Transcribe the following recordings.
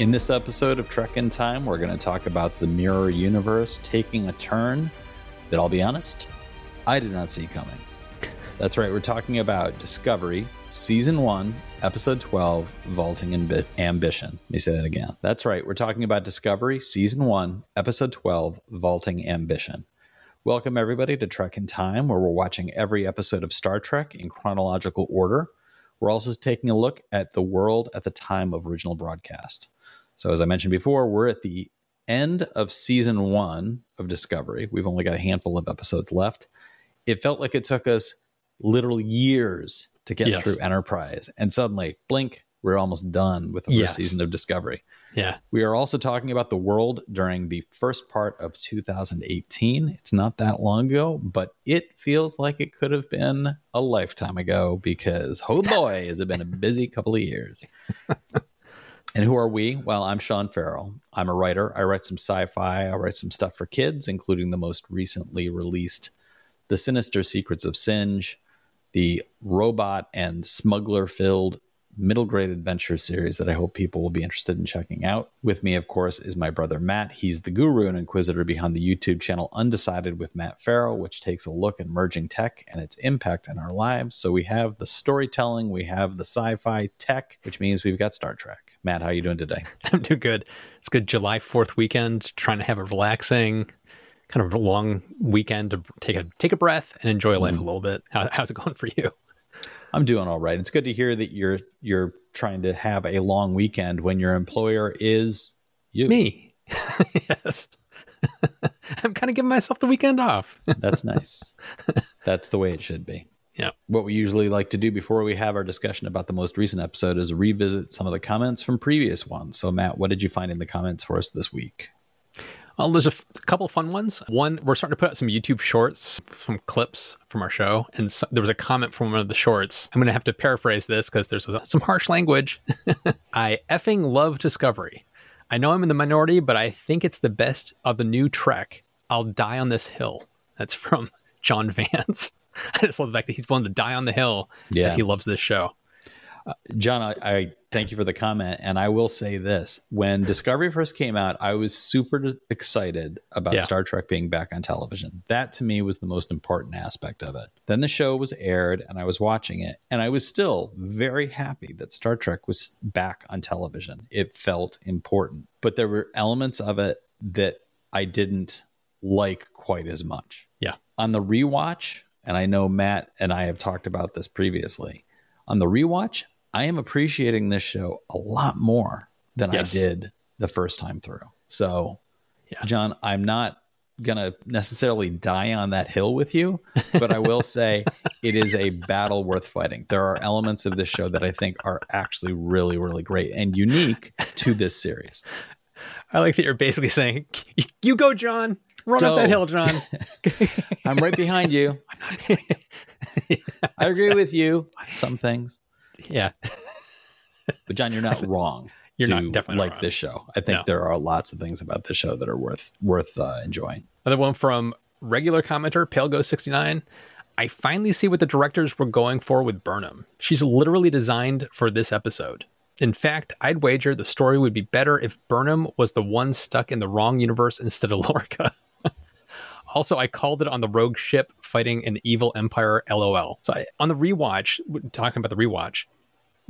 In this episode of Trek in Time, we're going to talk about the mirror universe taking a turn that I'll be honest, I did not see coming. That's right, we're talking about Discovery, Season 1, Episode 12, Vaulting Ambi- Ambition. Let me say that again. That's right, we're talking about Discovery, Season 1, Episode 12, Vaulting Ambition. Welcome, everybody, to Trek in Time, where we're watching every episode of Star Trek in chronological order. We're also taking a look at the world at the time of original broadcast. So, as I mentioned before, we're at the end of season one of Discovery. We've only got a handful of episodes left. It felt like it took us literal years to get Yes. through Enterprise. And suddenly, blink, we're almost done with the first season of Discovery. Yeah. We are also talking about the world during the first part of 2018. It's not that long ago, but it feels like it could have been a lifetime ago because, oh boy, has it been a busy couple of years. and who are we? Well, I'm Sean Ferrell. I'm a writer. I write some sci fi, I write some stuff for kids, including the most recently released The Sinister Secrets of Singe, the robot and smuggler filled middle grade adventure series that I hope people will be interested in checking out. With me, of course, is my brother Matt. He's the guru and inquisitor behind the YouTube channel Undecided with Matt Ferrell, which takes a look at merging tech and its impact in our lives. So we have the storytelling, we have the sci-fi tech, which means we've got Star Trek. Matt, how are you doing today? I'm doing good. It's good July 4th weekend, trying to have a relaxing, kind of long weekend to take a take a breath and enjoy life a mm. little bit. How, how's it going for you? I'm doing all right. It's good to hear that you're you're trying to have a long weekend when your employer is you. Me. yes. I'm kind of giving myself the weekend off. That's nice. That's the way it should be. Yeah. What we usually like to do before we have our discussion about the most recent episode is revisit some of the comments from previous ones. So, Matt, what did you find in the comments for us this week? Well, there's a, f- couple fun ones. One, we're starting to put out some YouTube shorts, some clips from our show, and so, there was a comment from one of the shorts. I'm going to have to paraphrase this because there's some harsh language. I effing love Discovery. I know I'm in the minority, but I think it's the best of the new Trek. I'll die on this hill. That's from John Vance. I just love the fact that he's willing to die on the hill. that Yeah. he loves this show. Uh, John, I, I thank you for the comment. And I will say this when Discovery first came out, I was super excited about Yeah. Star Trek being back on television. That to me was the most important aspect of it. Then the show was aired and I was watching it, and I was still very happy that Star Trek was back on television. It felt important, but there were elements of it that I didn't like quite as much Yeah. on the rewatch, and I know Matt and I have talked about this previously. On the rewatch, I am appreciating this show a lot more than Yes. I did the first time through. So, Yeah. John, I'm not going to necessarily die on that hill with you, but I will say it is a battle worth fighting. There are elements of this show that I think are actually really, really great and unique to this series. I like that you're basically saying, "You go, John. Run Go. up that hill, John." I'm right behind you. I agree with you. Some things. yeah. But John, you're not wrong. You're not- definitely like wrong. this show. I think No. there are lots of things about this show that are worth worth uh, enjoying. Another one from regular commenter Pale Ghost 69. I finally see what the directors were going for with Burnham. She's literally designed for this episode. In fact, I'd wager the story would be better if Burnham was the one stuck in the wrong universe instead of Lorca. also, I called it on the rogue ship fighting an evil empire. LOL. So I, on the rewatch, talking about the rewatch,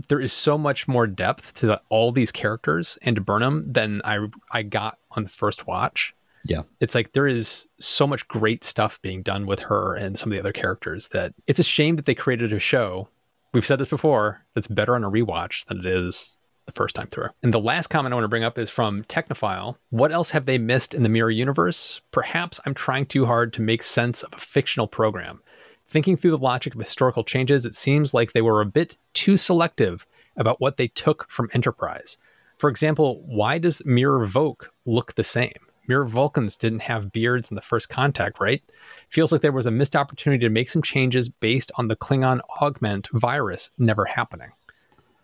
there is so much more depth to the, all these characters and to Burnham than I I got on the first watch Yeah. it's like there is so much great stuff being done with her and some of the other characters that it's a shame that they created a show. We've said this before that's better on a rewatch than it is the first time through. And the last comment I want to bring up is from Technophile. What else have they missed in the Mirror Universe? Perhaps I'm trying too hard to make sense of a fictional program. Thinking through the logic of historical changes, it seems like they were a bit too selective about what they took from Enterprise. For example, why does Mirror Voq look the same? Mirror Vulcans didn't have beards in the first contact, right? Feels like there was a missed opportunity to make some changes based on the Klingon augment virus never happening.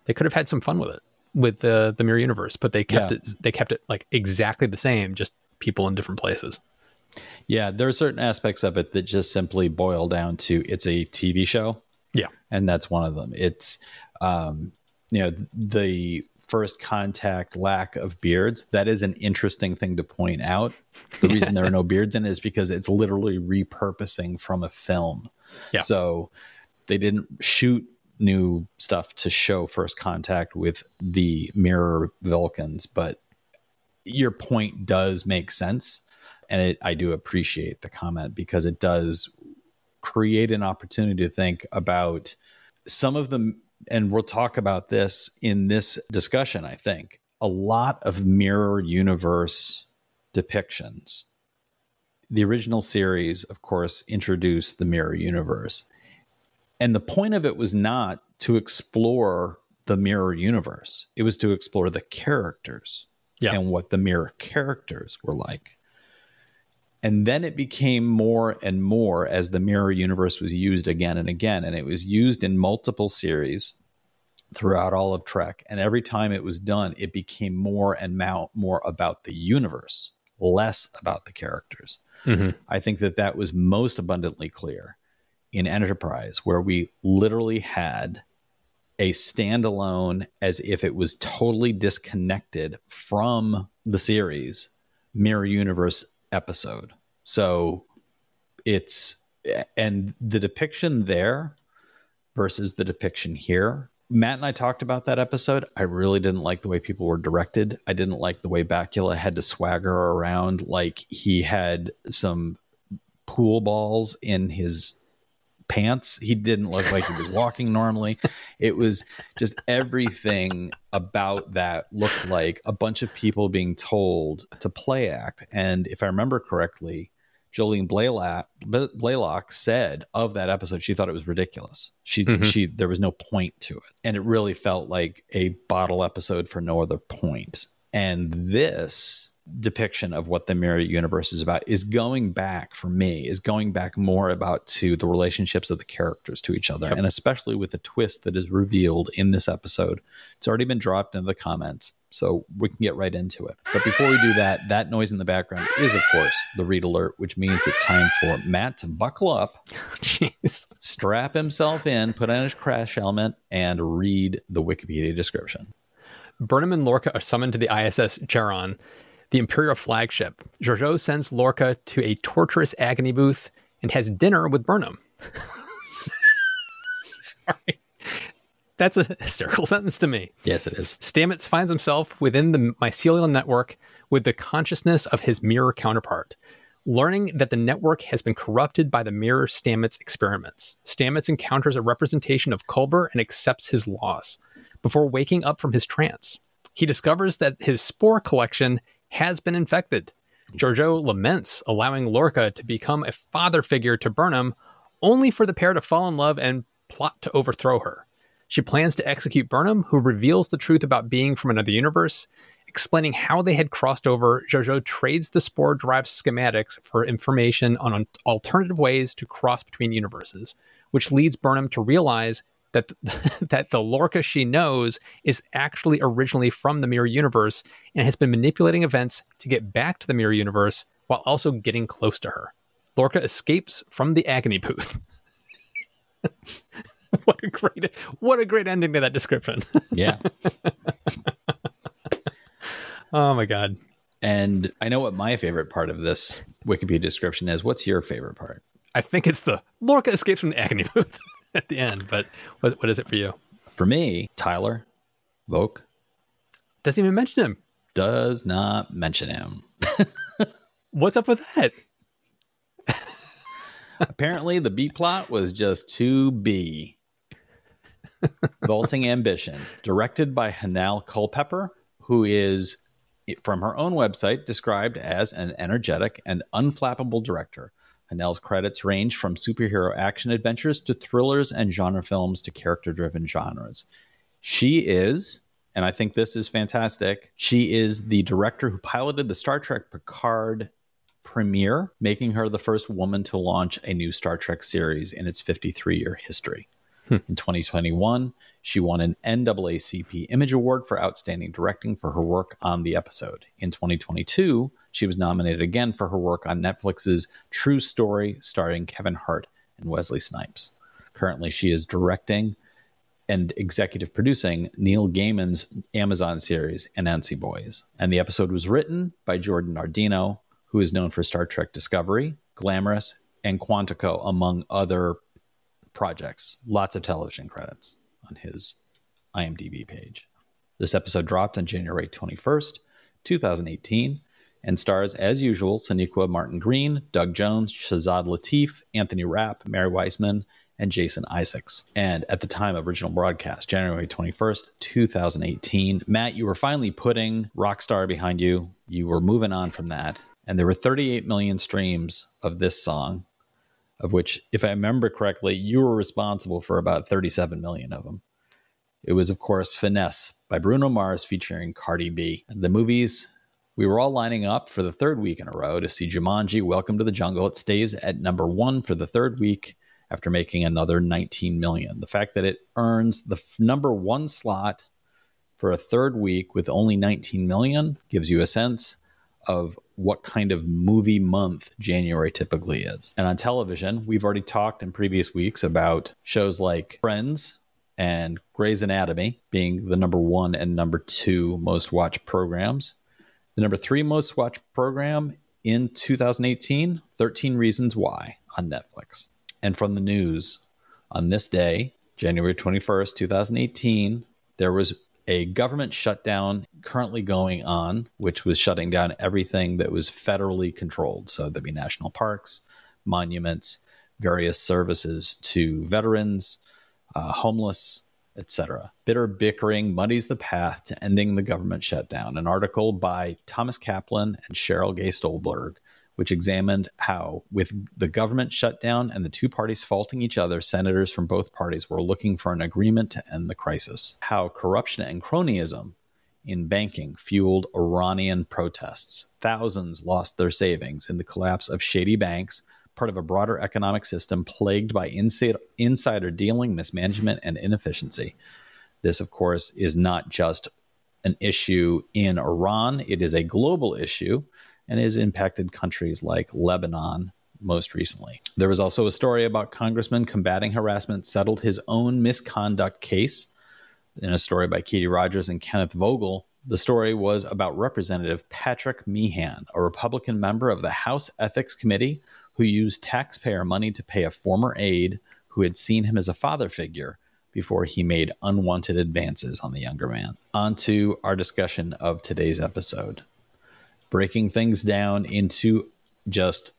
They could have had some fun with it with the the mirror universe, but they kept Yeah. it they kept it like exactly the same, just people in different places. Yeah, there are certain aspects of it that just simply boil down to it's a TV show. Yeah. and that's one of them. It's um, you know the first contact lack of beards, that is an interesting thing to point out. The reason there are no beards in it is because it's literally repurposing from a film. Yeah. So they didn't shoot new stuff to show first contact with the mirror Vulcans, but your point does make sense. And it, I do appreciate the comment because it does create an opportunity to think about some of the, and we'll talk about this in this discussion, I think. A lot of mirror universe depictions. The original series, of course, introduced the mirror universe. And the point of it was not to explore the mirror universe, it was to explore the characters Yeah. and what the mirror characters were like. And then it became more and more as the mirror universe was used again and again. And it was used in multiple series throughout all of Trek. And every time it was done, it became more and more about the universe, less about the characters. Mhm. I think that that was most abundantly clear in Enterprise, where we literally had a standalone, as if it was totally disconnected from the series, mirror universe episode. So it's, and the depiction there versus the depiction here. Matt and I talked about that episode. I really didn't like the way people were directed. I didn't like the way Bakula had to swagger around like he had some pool balls in his pants. He didn't look like he was walking normally. It was just everything about that looked like a bunch of people being told to play act. And if I remember correctly, Jolene Blalock, Blalock said of that episode she thought it was ridiculous. She Mhm. she there was no point to it. And it really felt like a bottle episode for no other point. And this depiction of what the mirror universe is about is going back for me is going back more about to the relationships of the characters to each other. Yep. and especially with the twist that is revealed in this episode. It's already been dropped into the comments so we can get right into it. But before we do that that noise in the background is of course the read alert which means it's time for matt to buckle up Jeez. strap himself in put on his crash helmet and read the wikipedia description. Burnham and Lorca are summoned to the ISS Charon, the Imperial flagship. Georgiou sends Lorca to a torturous agony booth and has dinner with Burnham. Sorry. That's a hysterical sentence to me. yes it is Stamets finds himself within the mycelial network with the consciousness of his mirror counterpart. Learning that the network has been corrupted by the mirror Stamets experiments, Stamets encounters a representation of Culber and accepts his loss. Before waking up from his trance, he discovers that his spore collection has been infected. Georgiou laments allowing Lorca to become a father figure to Burnham, only for the pair to fall in love and plot to overthrow her. She plans to execute Burnham, who reveals the truth about being from another universe. Explaining how they had crossed over, Jojo trades the spore drive schematics for information on alternative ways to cross between universes, which leads Burnham to realize that that the Lorca she knows is actually originally from the mirror universe and has been manipulating events to get back to the mirror universe while also getting close to her. Lorca escapes from the agony booth. what a great what a great ending to that description. yeah oh my god. and i know what my favorite part of this wikipedia description is what's your favorite part I think it's the Lorca escapes from the agony booth at the end, but what, what is it for you? For me, Tyler Voq Doesn't even mention him. does not mention him. What's up with that? Apparently, the B plot was just too B. Vaulting Ambition, directed by Hanelle Culpepper, who is, from her own website, described as an energetic and unflappable director. Hanelle's credits range from superhero action adventures to thrillers and genre films to character driven genres. She is, and I think this is fantastic, she is the director who piloted the Star Trek Picard premiere, making her the first woman to launch a new Star Trek series in its 53 year history. Hmm. In 2021, she won an NAACP Image Award for Outstanding Directing for her work on the episode. In 2022, she was nominated again for her work on Netflix's True Story, starring Kevin Hart and Wesley Snipes. Currently, she is directing and executive producing Neil Gaiman's Amazon series Anansi Boys. And the episode was written by Jordan Nardino, who is known for Star Trek Discovery, Glamorous, and Quantico, among other projects. Lots of television credits on his IMDb page. This episode dropped on January 21st, 2018, and stars, as usual, Sonequa Martin Green, Doug Jones, Shazad Latif, Anthony Rapp, Mary Wiseman, and Jason Isaacs. And at the time of original broadcast, January 21st, 2018, Matt, you were finally putting Rockstar behind you. You were moving on from that. And there were 38 million streams of this song, of which, if I remember correctly, you were responsible for about 37 million of them. It was, of course, Finesse by Bruno Mars featuring Cardi B. The movies we were all lining up for the third week in a row to see Jumanji Welcome to the Jungle. It stays at number one for the third week after making another 19 million. The fact that it earns the f- number one slot for a third week with only 19 million gives you a sense of what kind of movie month January typically is. And on television, we've already talked in previous weeks about shows like Friends and Grey's Anatomy being the number one and number two most watched programs. The number three most watched program in 2018, 13 Reasons Why on Netflix and from the news on this day, January 21st, 2018, there was a government shutdown currently going on, which was shutting down everything that was federally controlled. So there'd be national parks, monuments, various services to veterans, uh, homeless, etc. Bitter bickering muddies the path to ending the government shutdown. An article by Thomas Kaplan and Cheryl Gay Stolberg which examined how, with the government shutdown and the two parties faulting each other, senators from both parties were looking for an agreement to end the crisis. How corruption and cronyism in banking fueled Iranian protests. Thousands lost their savings in the collapse of shady banks, part of a broader economic system plagued by insider dealing, mismanagement, and inefficiency. This, of course, is not just an issue in Iran, it is a global issue and has impacted countries like Lebanon most recently. There was also a story about Congressman combating harassment settled his own misconduct case in a story by Katie Rogers and Kenneth Vogel. The story was about Representative Patrick Meehan, a Republican member of the House Ethics Committee who used taxpayer money to pay a former aide who had seen him as a father figure before he made unwanted advances on the younger man. On to our discussion of today's episode breaking things down into just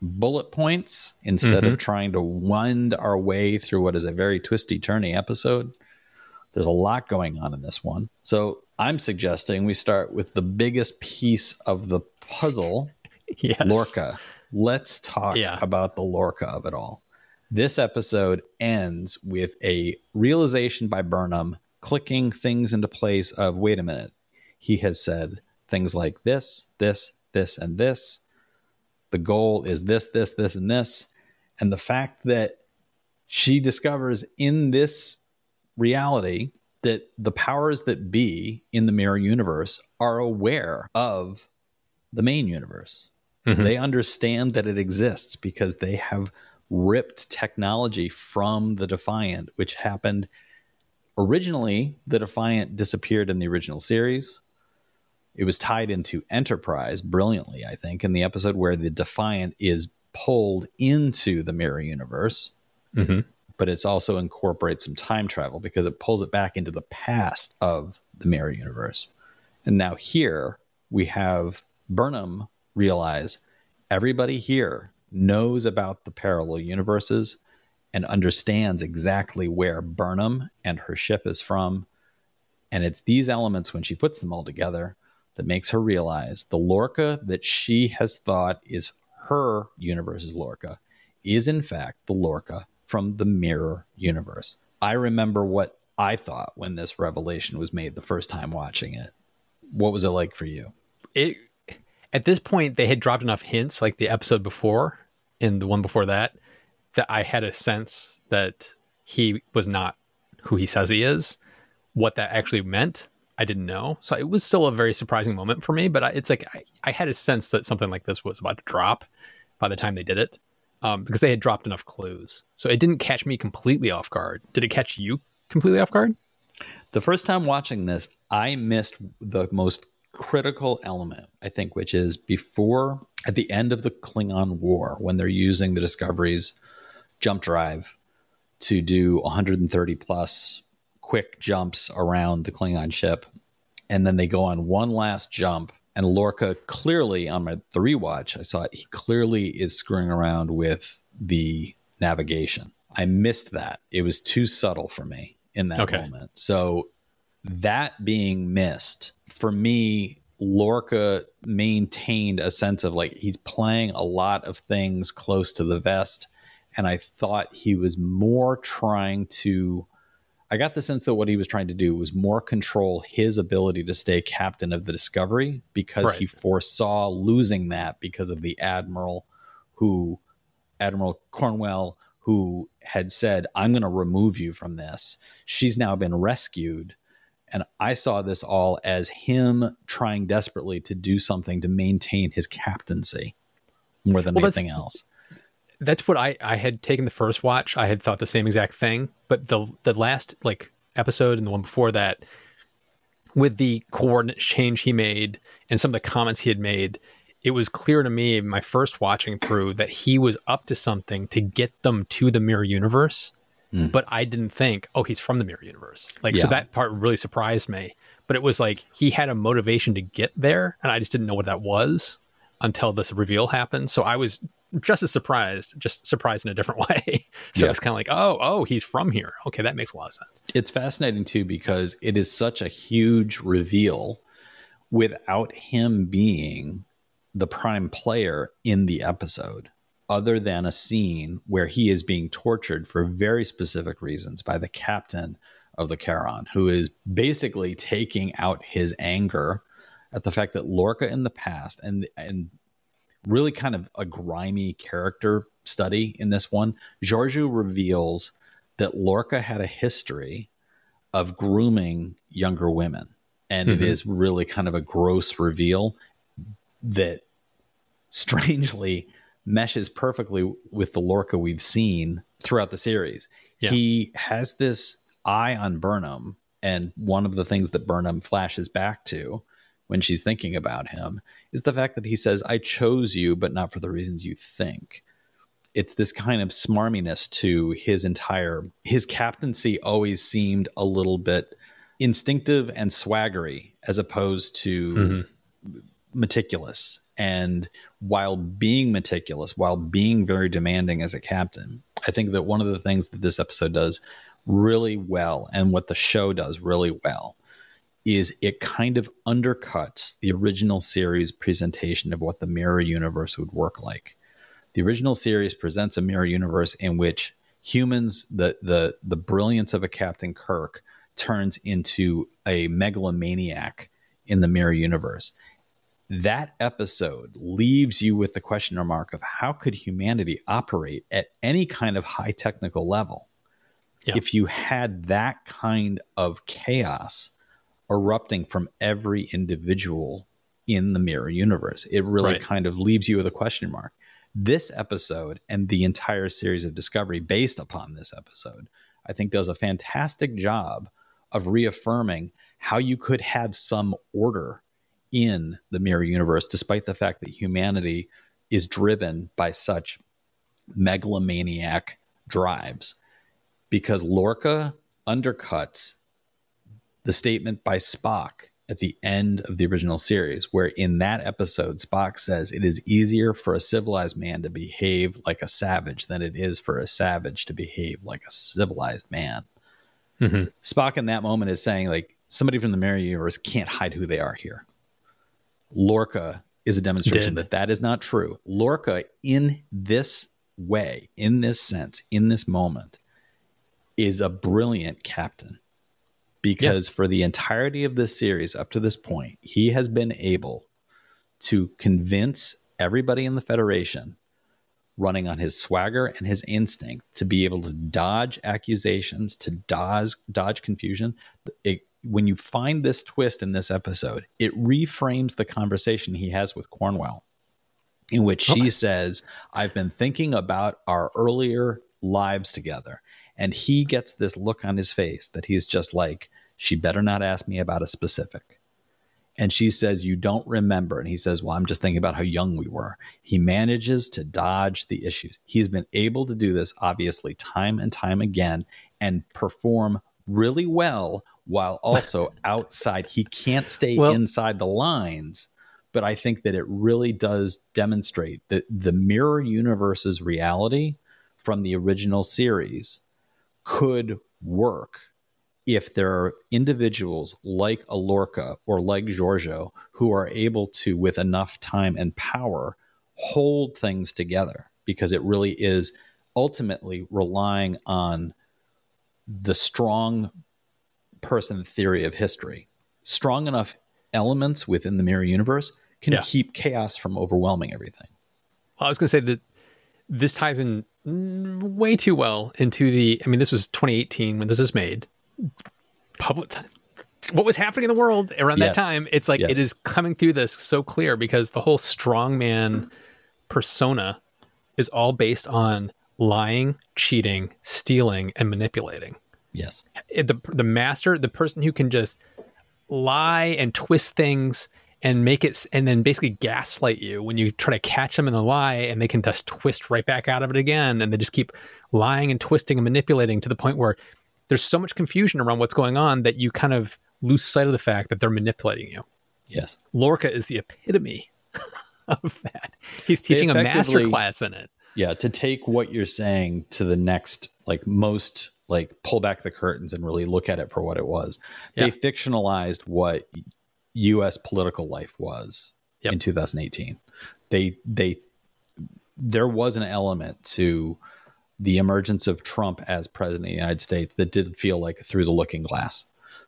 bullet points instead mm-hmm. of trying to wind our way through what is a very twisty turny episode. There's a lot going on in this one. So I'm suggesting we start with the biggest piece of the puzzle yes. Lorca. Let's talk yeah. about the Lorca of it all. This episode ends with a realization by Burnham clicking things into place of wait a minute. He has said things like this, this, this, and this. The goal is this, this, this, and this. And the fact that she discovers in this reality that the powers that be in the mirror universe are aware of the main universe. Mm-hmm. They understand that it exists because they have ripped technology from the Defiant, which happened originally. The Defiant disappeared in the original series it was tied into Enterprise brilliantly, I think, in the episode where the Defiant is pulled into the mirror universe. Mm-hmm. But it's also incorporates some time travel because it pulls it back into the past of the mirror universe. And now here we have Burnham realize everybody here knows about the parallel universes and understands exactly where Burnham and her ship is from. And it's these elements, when she puts them all together, that makes her realize the Lorca that she has thought is her universe's Lorca is in fact the Lorca from the mirror universe. I remember what I thought when this revelation was made the first time watching it. What was it like for you? It at this point they had dropped enough hints like the episode before and the one before that that I had a sense that he was not who he says he is. What that actually meant I didn't know. So it was still a very surprising moment for me, but I, it's like I, I, had a sense that something like this was about to drop by the time they did it um, because they had dropped enough clues. So it didn't catch me completely off guard. Did it catch you completely off guard? The first time watching this, I missed the most critical element, I think, which is before at the end of the Klingon War, when they're using the Discovery's jump drive to do 130 plus quick jumps around the Klingon ship. And then they go on one last jump. And Lorca clearly on my the rewatch, I saw it, he clearly is screwing around with the navigation. I missed that. It was too subtle for me in that okay. moment. So that being missed, for me, Lorca maintained a sense of like he's playing a lot of things close to the vest. And I thought he was more trying to I got the sense that what he was trying to do was more control his ability to stay captain of the Discovery because right. he foresaw losing that because of the admiral who Admiral Cornwell who had said I'm going to remove you from this. She's now been rescued and I saw this all as him trying desperately to do something to maintain his captaincy more than well, anything else that's what I, I had taken the first watch. I had thought the same exact thing, but the the last like episode and the one before that, with the coordinate change he made and some of the comments he had made, it was clear to me my first watching through that he was up to something to get them to the mirror universe. Mm. But I didn't think, oh, he's from the mirror universe. Like, yeah. so that part really surprised me. But it was like he had a motivation to get there, and I just didn't know what that was until this reveal happened. So I was just as surprised, just surprised in a different way. so yeah. it's kind of like, oh, oh, he's from here. Okay, that makes a lot of sense. It's fascinating too because it is such a huge reveal without him being the prime player in the episode, other than a scene where he is being tortured for very specific reasons by the captain of the Charon, who is basically taking out his anger at the fact that Lorca in the past and and really kind of a grimy character study in this one. Georgiou reveals that Lorca had a history of grooming younger women. And mm-hmm. it is really kind of a gross reveal that strangely meshes perfectly with the Lorca we've seen throughout the series. Yeah. He has this eye on Burnham, and one of the things that Burnham flashes back to when she's thinking about him is the fact that he says, I chose you, but not for the reasons you think. It's this kind of smarminess to his entire his captaincy always seemed a little bit instinctive and swaggery as opposed to mm-hmm. meticulous. And while being meticulous, while being very demanding as a captain, I think that one of the things that this episode does really well and what the show does really well is it kind of undercuts the original series presentation of what the mirror universe would work like. The original series presents a mirror universe in which humans, the the the brilliance of a Captain Kirk turns into a megalomaniac in the mirror universe. That episode leaves you with the question mark of how could humanity operate at any kind of high technical level yeah. if you had that kind of chaos erupting from every individual in the mirror universe. It really right. kind of leaves you with a question mark. This episode and the entire series of Discovery based upon this episode, I think does a fantastic job of reaffirming how you could have some order in the mirror universe, despite the fact that humanity is driven by such megalomaniac drives. Because Lorca undercuts the statement by Spock at the end of the original series, where in that episode, Spock says it is easier for a civilized man to behave like a savage than it is for a savage to behave like a civilized man. Mm-hmm. Spock in that moment is saying, like, somebody from the mirror universe can't hide who they are here. Lorca is a demonstration Did. that that is not true. Lorca, in this way, in this sense, in this moment, is a brilliant captain because for the entirety of this series up to this point, he has been able to convince everybody in the Federation running on his swagger and his instinct to be able to dodge accusations, to dodge dodge confusion. It, when you find this twist in this episode, it reframes the conversation he has with Cornwell, in which okay. she says, I've been thinking about our earlier lives together And he gets this look on his face that he's just like, she better not ask me about a specific. And she says, You don't remember. And he says, Well, I'm just thinking about how young we were. He manages to dodge the issues. He's been able to do this, obviously, time and time again and perform really well while also outside. He can't stay Well- inside the lines. But I think that it really does demonstrate that the mirror universe's reality from the original series could work if there are individuals like Alorca or like Georgiou who are able to, with enough time and power, hold things together because it really is ultimately relying on the strong person theory of history. Strong enough elements within the mirror universe can Yeah. keep chaos from overwhelming everything. Well, I was going to say that this ties in way too well into the. I mean, this was 2018 when this was made. Public. What was happening in the world around that Yes. time? It's like it Yes. is coming through this so clear because the whole strongman persona is all based on lying, cheating, stealing, and manipulating. Yes. It- the the master, the person who can just lie and twist things and make it and then basically gaslight you when you try to catch them in the lie and they can just twist right back out of it again and they just keep lying and twisting and manipulating to the point where there's so much confusion around what's going on that you kind of lose sight of the fact that they're manipulating you. Yes. Lorca is the epitome of that. He's teaching a master class in it. Yeah, to take what you're saying to the next, like most, like pull back the curtains and really look at it for what it was. Yeah. They fictionalized what U.S. political life was Yep. in 2018. They they there was an element to the emergence of Trump as president of the United States that did feel like through the looking glass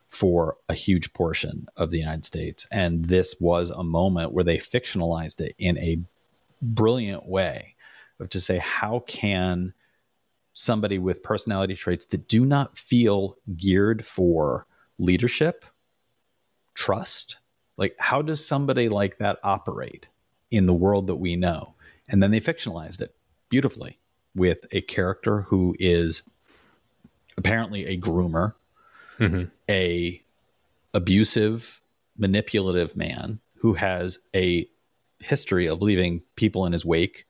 for a huge portion of the United States. And this was a moment where they fictionalized it in a brilliant way of to say, how can somebody with personality traits that do not feel geared for leadership, trust, like how does somebody like that operate in the world that we know? And then they fictionalized it beautifully with a character who is apparently a groomer, Mhm. a abusive, manipulative man who has a history of leaving people in his wake.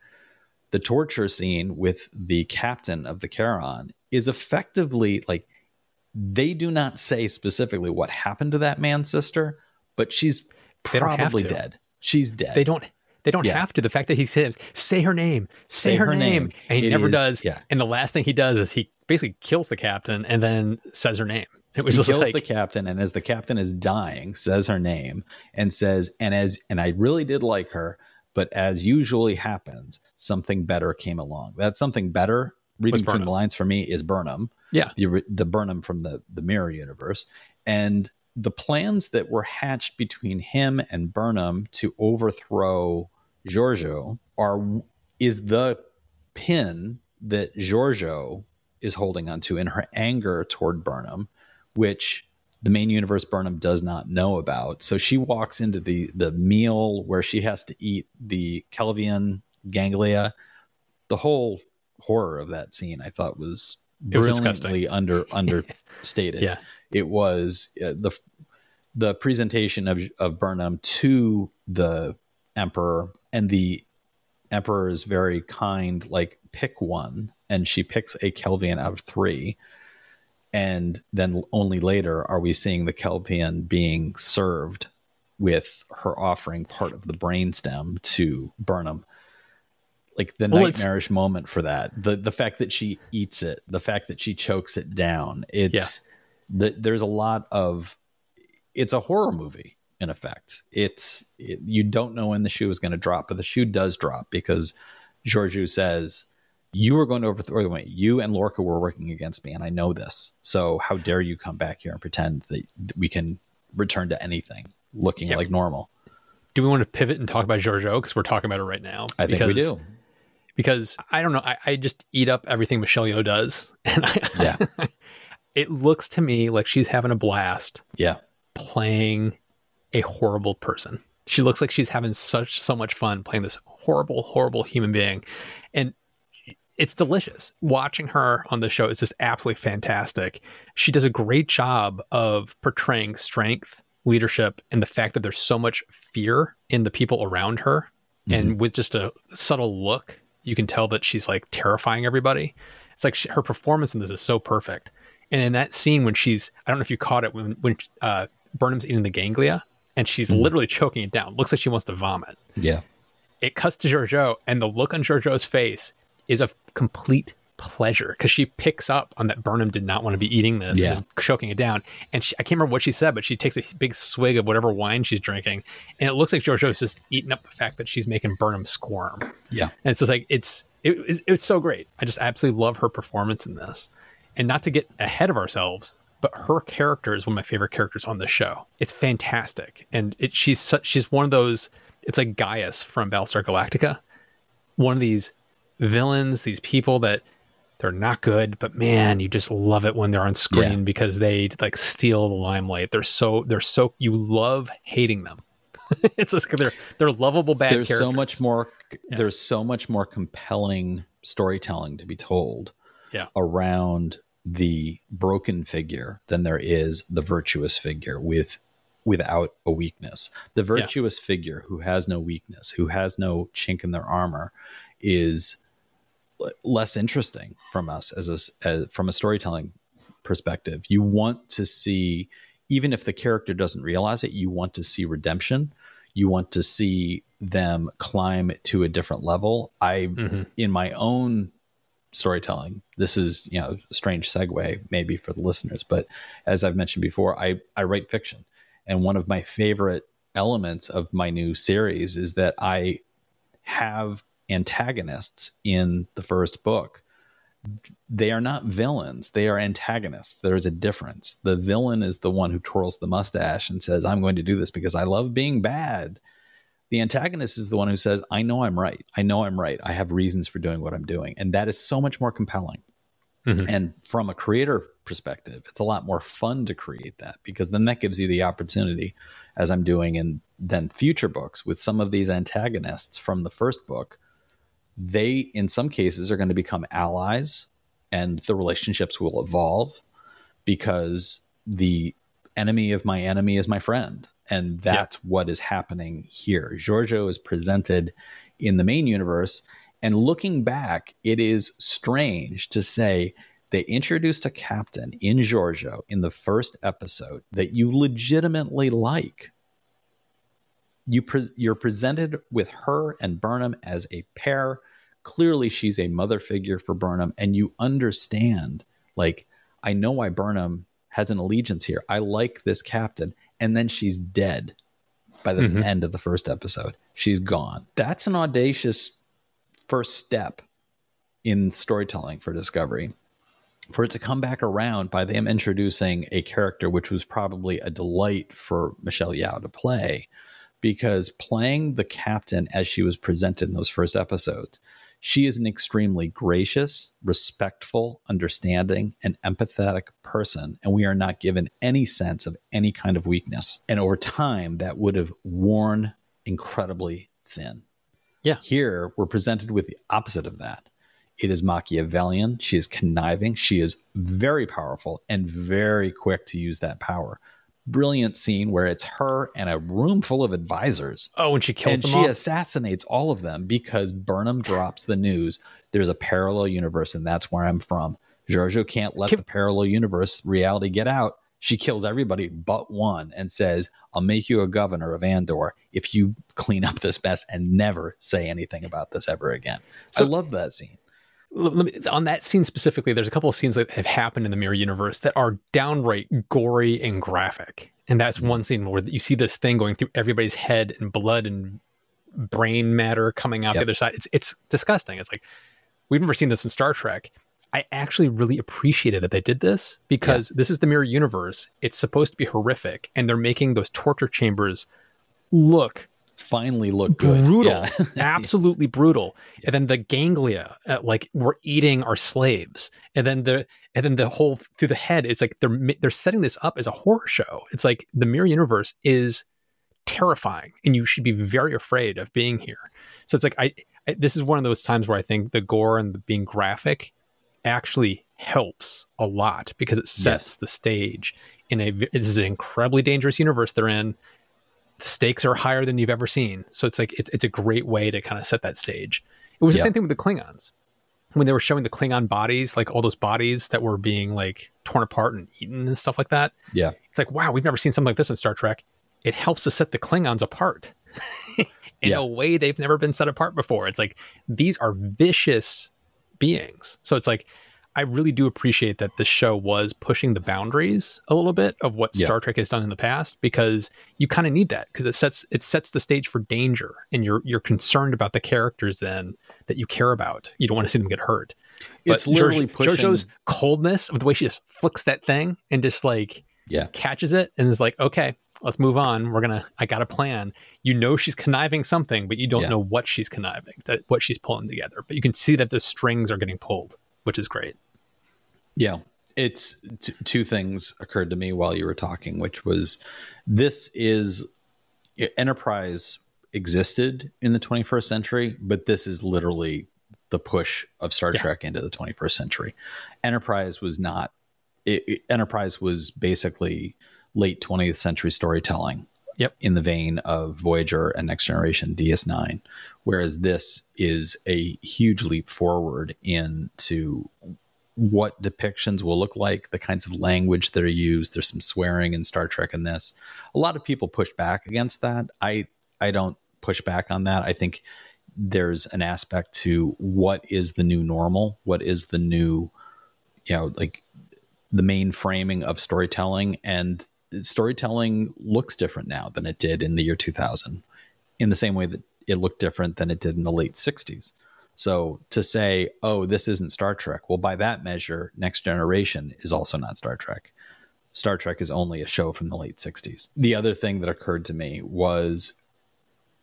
The torture scene with the captain of the Charon is effectively like they do not say specifically what happened to that man's sister, but she's They probably dead. She's dead. They don't. They don't Yeah. have to. The fact that he says, "Say her name, say, Say her, her name," name. and he It never is- does. yeah. And the last thing he does is he basically kills the captain and then says her name. It was he kills like, the captain and as the captain is dying says her name and says and as and i really did like her but as usually happens something better came along that something better reading between the lines for me is burnham yeah, the the burnham from the the mirror universe and the plans that were hatched between him and burnham to overthrow georgiou are is the pin that georgiou is holding onto in her anger toward burnham which the main universe Burnham does not know about. So she walks into the the meal where she has to eat the Kelpien ganglia. The whole horror of that scene I thought was It was brilliantly under understated. Yeah. It was uh, the the presentation of of Burnham to the emperor and the emperor is very kind like pick one and she picks a Kelpien out of 3 and then only later are we seeing the Kelpien being served with her offering part of the brainstem to Burnham. Like the Well, nightmarish moment for that, the the fact that she eats it, the fact that she chokes it down. It's the, there's a lot of it's a horror movie in effect. It's it, you don't know when the shoe is going to drop, but the shoe does drop because Georgiou says you were going to overthrow me. You and Lorca were working against me, and I know this. So how dare you come back here and pretend that we can return to anything looking Yep. like normal? do we want to pivot and talk about Georgiou because we're talking about it right now? I think we do. because I don't know. I, I just eat up everything Michelle Yeoh does, and I, Yeah. it looks to me like she's having a blast Yeah, playing a horrible person. She looks like she's having such so much fun playing this horrible, horrible human being, and it's delicious. Watching her on the show is just absolutely fantastic. She does a great job of portraying strength, leadership, and the fact that there's so much fear in the people around her. Mm-hmm. And with just a subtle look, you can tell that she's like terrifying everybody. It's like she, her performance in this is so perfect. And in that scene when she's, I don't know if you caught it when when uh, Burnham's eating the ganglia and she's mm-hmm. literally choking it down. Looks like she wants to vomit. Yeah. It cuts to Georgiou, and the look on Georgiou's face is a complete pleasure because she picks up on that Burnham did not want to be eating this yeah. and is choking it down. And she, I can't remember what she said, but she takes a big swig of whatever wine she's drinking, and it looks like Georgiou's just eating up the fact that she's making Burnham squirm. Yeah, and it's just like it's it, it's, it's so great. I just absolutely love her performance in this, and not to get ahead of ourselves. But her character is one of my favorite characters on the show. It's fantastic, and it, she's such, she's one of those. It's like Gaius from Battlestar Galactica, one of these villains, these people that they're not good, but man, you just love it when they're on screen yeah. because they like steal the limelight. They're so they're so you love hating them. it's just they're they're lovable bad. There's characters. so much more. Yeah. There's so much more compelling storytelling to be told. Yeah. around the broken figure than there is the virtuous figure with without a weakness. The virtuous yeah. figure who has no weakness, who has no chink in their armor, is less interesting from us as a as, from a storytelling perspective. You want to see, even if the character doesn't realize it, you want to see redemption. You want to see them climb to a different level. I, mm-hmm. in my own storytelling, this is you know a strange segue maybe for the listeners, but as I've mentioned before, I I write fiction, and one of my favorite elements of my new series is that I have antagonists in the first book. They are not villains. They are antagonists. There's a difference. The villain is the one who twirls the mustache and says i'm going to do this because i love being bad the antagonist is the one who says i know i'm right. I know i'm right. I have reasons for doing what i'm doing. And that is so much more compelling. Mm-hmm. and from a creator perspective it's a lot more fun to create that because then that gives you the opportunity as i'm doing in then future books with some of these antagonists from the first book they in some cases are going to become allies and the relationships will evolve because the enemy of my enemy is my friend and that's yep. what is happening here Georgiou is presented in the main universe and looking back it is strange to say they introduced a captain in Georgiou in the first episode that you legitimately like you pre- you're presented with her and Burnham as a pair clearly she's a mother figure for Burnham, and you understand, like, I know why Burnham has an allegiance here. I like this captain, and then she's dead by the mm-hmm. end of the first episode. She's gone. That's an audacious first step in storytelling for Discovery. For it to come back around by them introducing a character which was probably a delight for Michelle Yeoh to play, because playing the captain as she was presented in those first episodes, she is an extremely gracious, respectful, understanding, and empathetic person, and we are not given any sense of any kind of weakness. And over time, that would have worn incredibly thin. Yeah. Here, we're presented with the opposite of that. It is Machiavellian. She is conniving. She is very powerful and very quick to use that power brilliant scene where it's her and a room full of advisors. Oh, and she kills and them And she all? assassinates all of them because Burnham drops the news. There's a parallel universe, and that's where I'm from. Georgiou can't let Can- the parallel universe reality get out. She kills everybody but one and says, I'll make you a governor of Andor if you clean up this mess and never say anything about this ever again. So I love that scene me, on that scene specifically, there's a couple of scenes that have happened in the mirror universe that are downright gory and graphic. And that's mm-hmm. one scene where you see this thing going through everybody's head and blood and brain matter coming out yep. the other side. It's it's disgusting. It's like we've never seen this in Star Trek. I actually really appreciated that they did this because yeah. this is the mirror universe. It's supposed to be horrific, and they're making those torture chambers look finally look good. Brutal, yeah. absolutely brutal. Yeah. And then the ganglia, uh, like we're eating our slaves. And then the and then the whole through the head, it's like they're they're setting this up as a horror show. It's like the mirror universe is terrifying, and you should be very afraid of being here. So it's like I this is one of those times where I think the gore and being graphic actually helps a lot because it sets yes. the stage in a this is an incredibly dangerous universe they're in. The stakes are higher than you've ever seen. So it's like it's it's a great way to kind of set that stage. It was the same thing with the Klingons. When they were showing the Klingon bodies, like all those bodies that were being like torn apart and eaten and stuff like that. Yeah. It's like, wow, we've never seen something like this in Star Trek. It helps to set the Klingons apart in yeah. a way they've never been set apart before. It's like these are vicious beings. So it's like I really do appreciate that the show was pushing the boundaries a little bit of what yeah. Star Trek has done in the past because you kind of need that because it sets it sets the stage for danger and you're you're concerned about the characters then that you care about. You don't want to see them get hurt. It's but literally George, pushing JoJo's coldness of the way she just flicks that thing and just like yeah catches it and is like okay let's move on we're gonna i got a plan you know she's conniving something but you don't yeah. know what she's conniving that what she's pulling together but you can see that the strings are getting pulled which is great yeah. It's t- two things occurred to me while you were talking, which was this is enterprise existed in the 21st century, but this is literally the push of Star yeah. Trek into the 21st century. Enterprise was not, it, it, Enterprise was basically late 20th century storytelling. Yep. In the vein of Voyager and Next Generation DS9. Whereas this is a huge leap forward into what depictions will look like, the kinds of language that are used. There's some swearing in Star Trek in this. A lot of people push back against that. I I don't push back on that. I think there's an aspect to what is the new normal, what is the new, you know, like the main framing of storytelling, and storytelling looks different now than it did in the year 2000, in the same way that it looked different than it did in the late 60s. So to say, oh, this isn't Star Trek, well, by that measure, Next Generation is also not Star Trek. Star Trek is only a show from the late 60s. The other thing that occurred to me was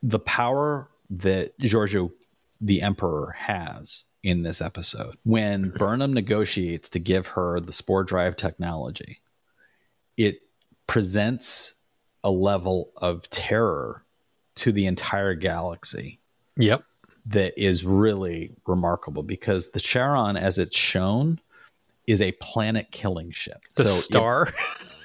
the power that Georgiou, the Emperor, has in this episode. When Burnham negotiates to give her the spore drive technology, it presents a level of terror to the entire galaxy. Yep that is really remarkable because the Charon, as it's shown, is a planet killing ship. The so star.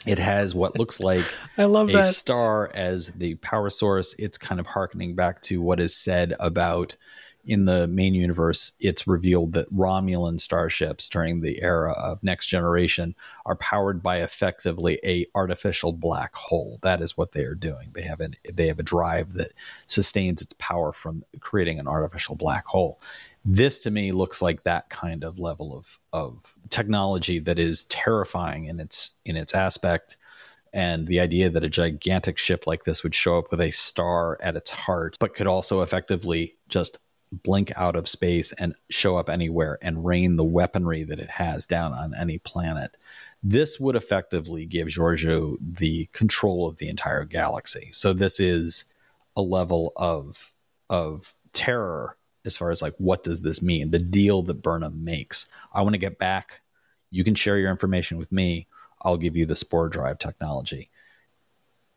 It, it, has what looks like I love a that. star as the power source. It's kind of harkening back to what is said about in the main universe, it's revealed that Romulan starships during the era of Next Generation are powered by effectively a artificial black hole. That is what they are doing. They have an they have a drive that sustains its power from creating an artificial black hole. This to me looks like that kind of level of of technology that is terrifying in its in its aspect and the idea that a gigantic ship like this would show up with a star at its heart but could also effectively just blink out of space and show up anywhere and rain the weaponry that it has down on any planet. This would effectively give Georgiou the control of the entire galaxy. So this is a level of of terror as far as like what does this mean? The deal that Burnham makes. I want to get back. You can share your information with me. I'll give you the spore drive technology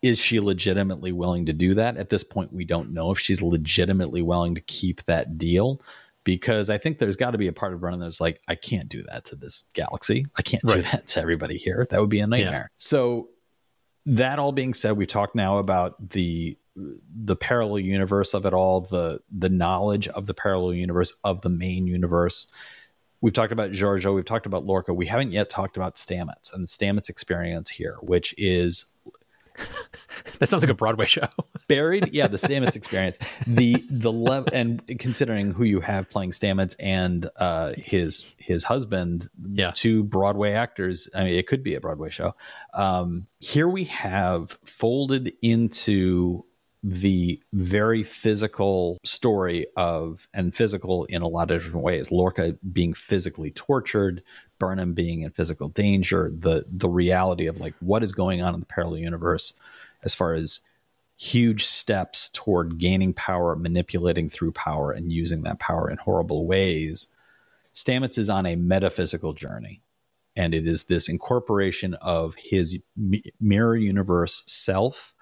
is she legitimately willing to do that? At this point, we don't know if she's legitimately willing to keep that deal because I think there's got to be a part of Burnham that's like, I can't do that to this galaxy. I can't right. do that to everybody here. That would be a nightmare. Yeah. So that all being said, we talked now about the the parallel universe of it all, the the knowledge of the parallel universe of the main universe. We've talked about Georgiou, we've talked about Lorca. We haven't yet talked about Stamets and the Stamets experience here, which is that sounds like a Broadway show. Buried, yeah, the Stamets experience. The the level and considering who you have playing Stamets and uh, his his husband, yeah, two Broadway actors. I mean, it could be a Broadway show. Um, here we have folded into the very physical story of and physical in a lot of different ways. Lorca being physically tortured, Burnham being in physical danger, the the reality of like what is going on in the parallel universe as far as huge steps toward gaining power, manipulating through power, and using that power in horrible ways. Stamets is on a metaphysical journey. And it is this incorporation of his mirror universe self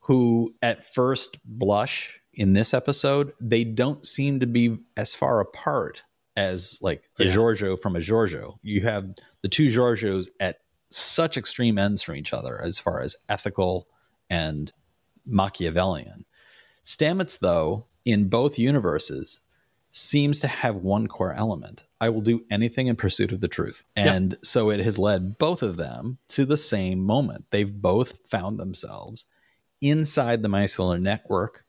who at first blush in this episode, they don't seem to be as far apart as like a Yeah. Georgiou from a Georgiou. You have the two Georgious at such extreme ends from each other as far as ethical and Machiavellian. Stamets, though, in both universes, seems to have one core element. I will do anything in pursuit of the truth. Yeah. And so it has led both of them to the same moment. They've both found themselves inside the mycelial network.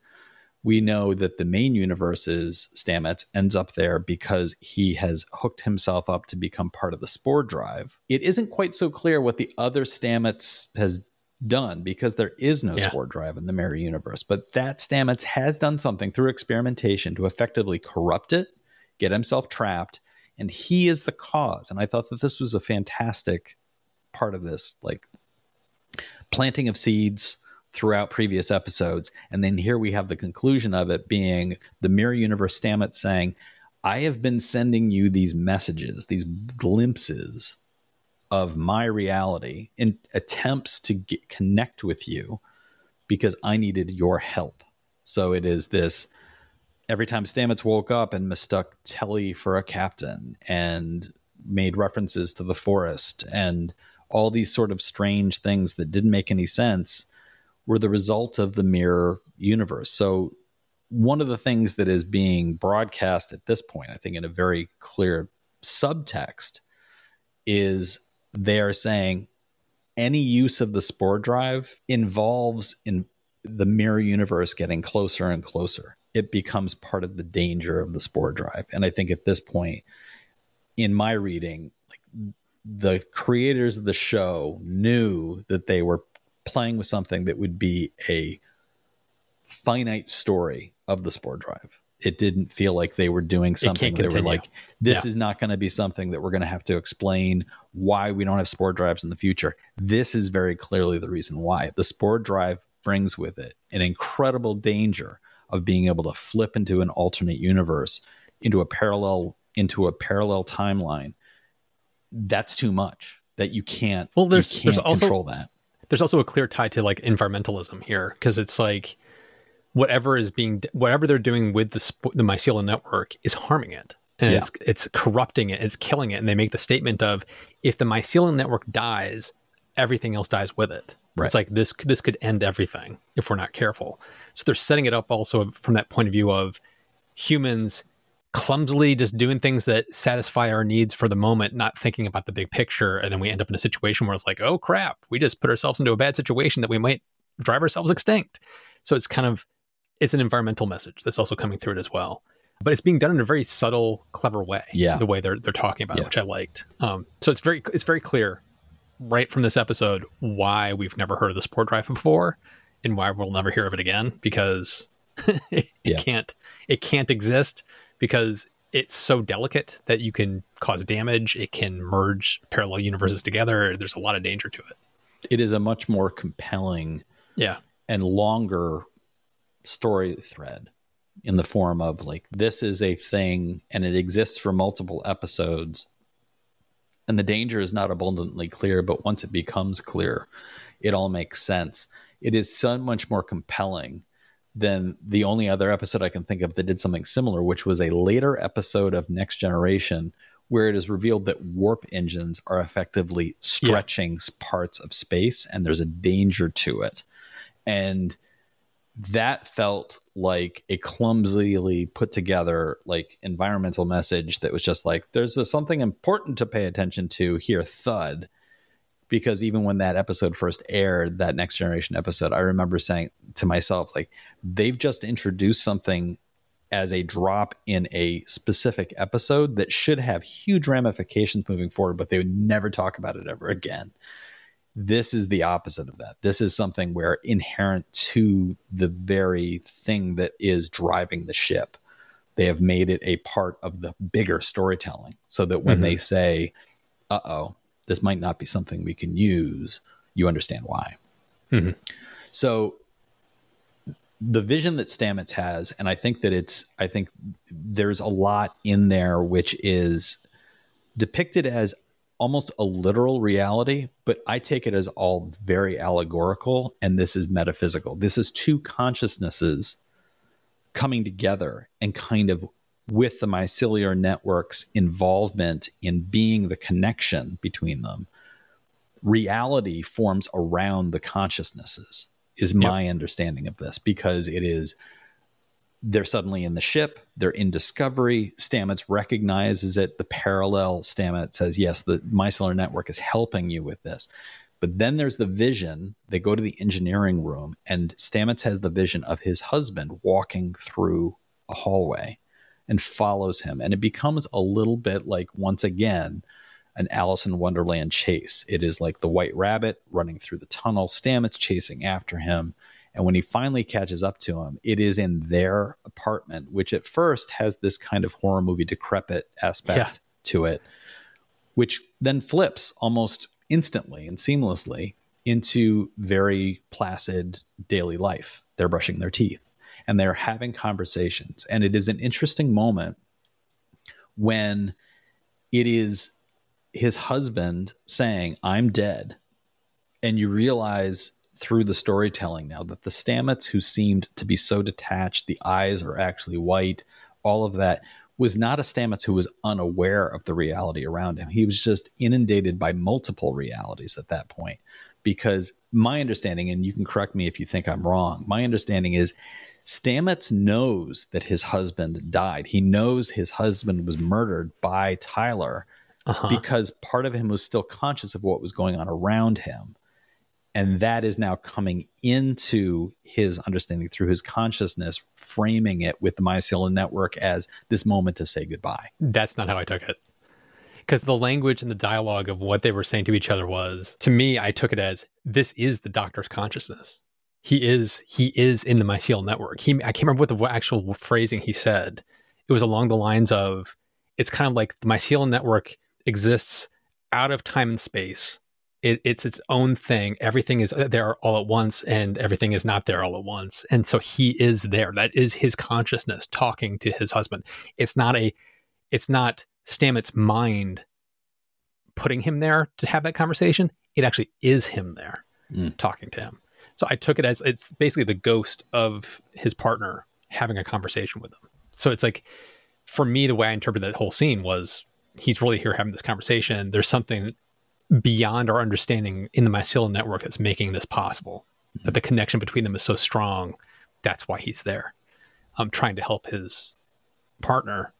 We know that the main universe's Stamets ends up there because he has hooked himself up to become part of the spore drive. It isn't quite so clear what the other Stamets has done because there is no Yeah. spore drive in the mirror universe. But that Stamets has done something through experimentation to effectively corrupt it, get himself trapped, and he is the cause. And I thought that this was a fantastic part of this, like planting of seeds throughout previous episodes. And then here we have the conclusion of it being the mirror universe Stamets saying, I have been sending you these messages, these glimpses of my reality in attempts to get, connect with you because I needed your help. So it is this every time Stamets woke up and mistook Tilly for a captain and made references to the forest and all these sort of strange things that didn't make any sense were the result of the mirror universe. So one of the things that is being broadcast at this point, I think in a very clear subtext, is they are saying any use of the spore drive involves in the mirror universe getting closer and closer. It becomes part of the danger of the spore drive. And I think at this point, in my reading, like the creators of the show knew that they were playing with something that would be a finite story of the spore drive. It didn't feel like they were doing something can't were like, this Yeah. is not going to be something that we're going to have to explain why we don't have spore drives in the future. This is very clearly the reason why. The spore drive brings with it an incredible danger of being able to flip into an alternate universe, into a parallel into a parallel timeline. That's too much. That you can't. Well, there's- can't also- control that. There's also a clear tie to like environmentalism here because it's like whatever is being whatever they're doing with the the mycelial network is harming it and Yeah. it's it's corrupting it it's killing it and they make the statement of if the mycelial network dies everything else dies with it Right. it's like this this could end everything if we're not careful so they're setting it up also from that point of view of humans clumsily just doing things that satisfy our needs for the moment, not thinking about the big picture. And then we end up in a situation where it's like, oh crap, we just put ourselves into a bad situation that we might drive ourselves extinct. So it's kind of it's an environmental message that's also coming through it as well. But it's being done in a very subtle, clever way. Yeah. The way they're they're talking about Yeah. it, which I liked. Um, so it's very it's very clear right from this episode why we've never heard of the spore drive before and why we'll never hear of it again because it Yeah. can't it can't exist because it's so delicate that you can cause damage. It can merge parallel universes together. There's a lot of danger to it. It is a much more compelling yeah. and longer story thread in the form of like this is a thing and it exists for multiple episodes. And the danger is not abundantly clear but once it becomes clear it all makes sense. It is so much more compelling than the only other episode i can think of that did something similar which was a later episode of next generation where it is revealed that warp engines are effectively stretching s parts of space and there's a danger to it. And that felt like a clumsily put together like environmental message that was just like there's a, something important to pay attention to here thud because even when that episode first aired that next generation episode i remember saying to myself like they've just introduced something as a drop in a specific episode that should have huge ramifications moving forward but they would never talk about it ever again this is the opposite of that. This is something where inherent to the very thing that is driving the ship, they have made it a part of the bigger storytelling so that when Mhm. they say, uh oh, this might not be something we can use, you understand why. Mhm. So the vision that Stamets has, and I think that it's, I think there's a lot in there which is depicted as almost a literal reality, but I take it as all very allegorical, and this is metaphysical. This is two consciousnesses coming together and kind of with the mycelial network's involvement in being the connection between them, reality forms around the consciousnesses, is my yep. understanding of this, because it is they're suddenly in the ship, they're in discovery. Stamets recognizes it. The parallel Stamets says, yes, the mycelial network is helping you with this. But then there's the vision. They go to the engineering room, and Stamets has the vision of his husband walking through a hallway and follows him. And it becomes a little bit like, once again, an Alice in Wonderland chase. It is like the white rabbit running through the tunnel, Stamets chasing after him. And when he finally catches up to him, it is in their apartment, which at first has this kind of horror movie decrepit aspect yeah. to it, which then flips almost instantly and seamlessly into very placid daily life. They're brushing their teeth and they're having conversations. And it is an interesting moment when it is his husband saying, I'm dead. And you realize through the storytelling now that the Stamets who seemed to be so detached, the eyes are actually white, all of that was not a Stamets who was unaware of the reality around him. He was just inundated by multiple realities at that point. Because my understanding, and you can correct me if you think I'm wrong, my understanding is Stamets knows that his husband died. He knows his husband was murdered by Tyler uh-huh. because part of him was still conscious of what was going on around him and that is now coming into his understanding through his consciousness framing it with the mycelial network as this moment to say goodbye that's not how i took it because the language and the dialogue of what they were saying to each other was to me i took it as this is the doctor's consciousness he is he is in the mycelial network he i can't remember what the actual phrasing he said it was along the lines of it's kind of like the mycelial network exists out of time and space it, it's its own thing. Everything is there all at once, and everything is not there all at once. And so he is there. That is his consciousness talking to his husband. It's not a, it's not Stamets' mind putting him there to have that conversation. It actually is him there mm. talking to him. So I took it as it's basically the ghost of his partner having a conversation with him. So it's like, for me, the way I interpreted that whole scene was he's really here having this conversation. There's something beyond our understanding in the mycelial network that's making this possible. Mm-hmm. That the connection between them is so strong. That's why he's there. I'm um, trying to help his partner,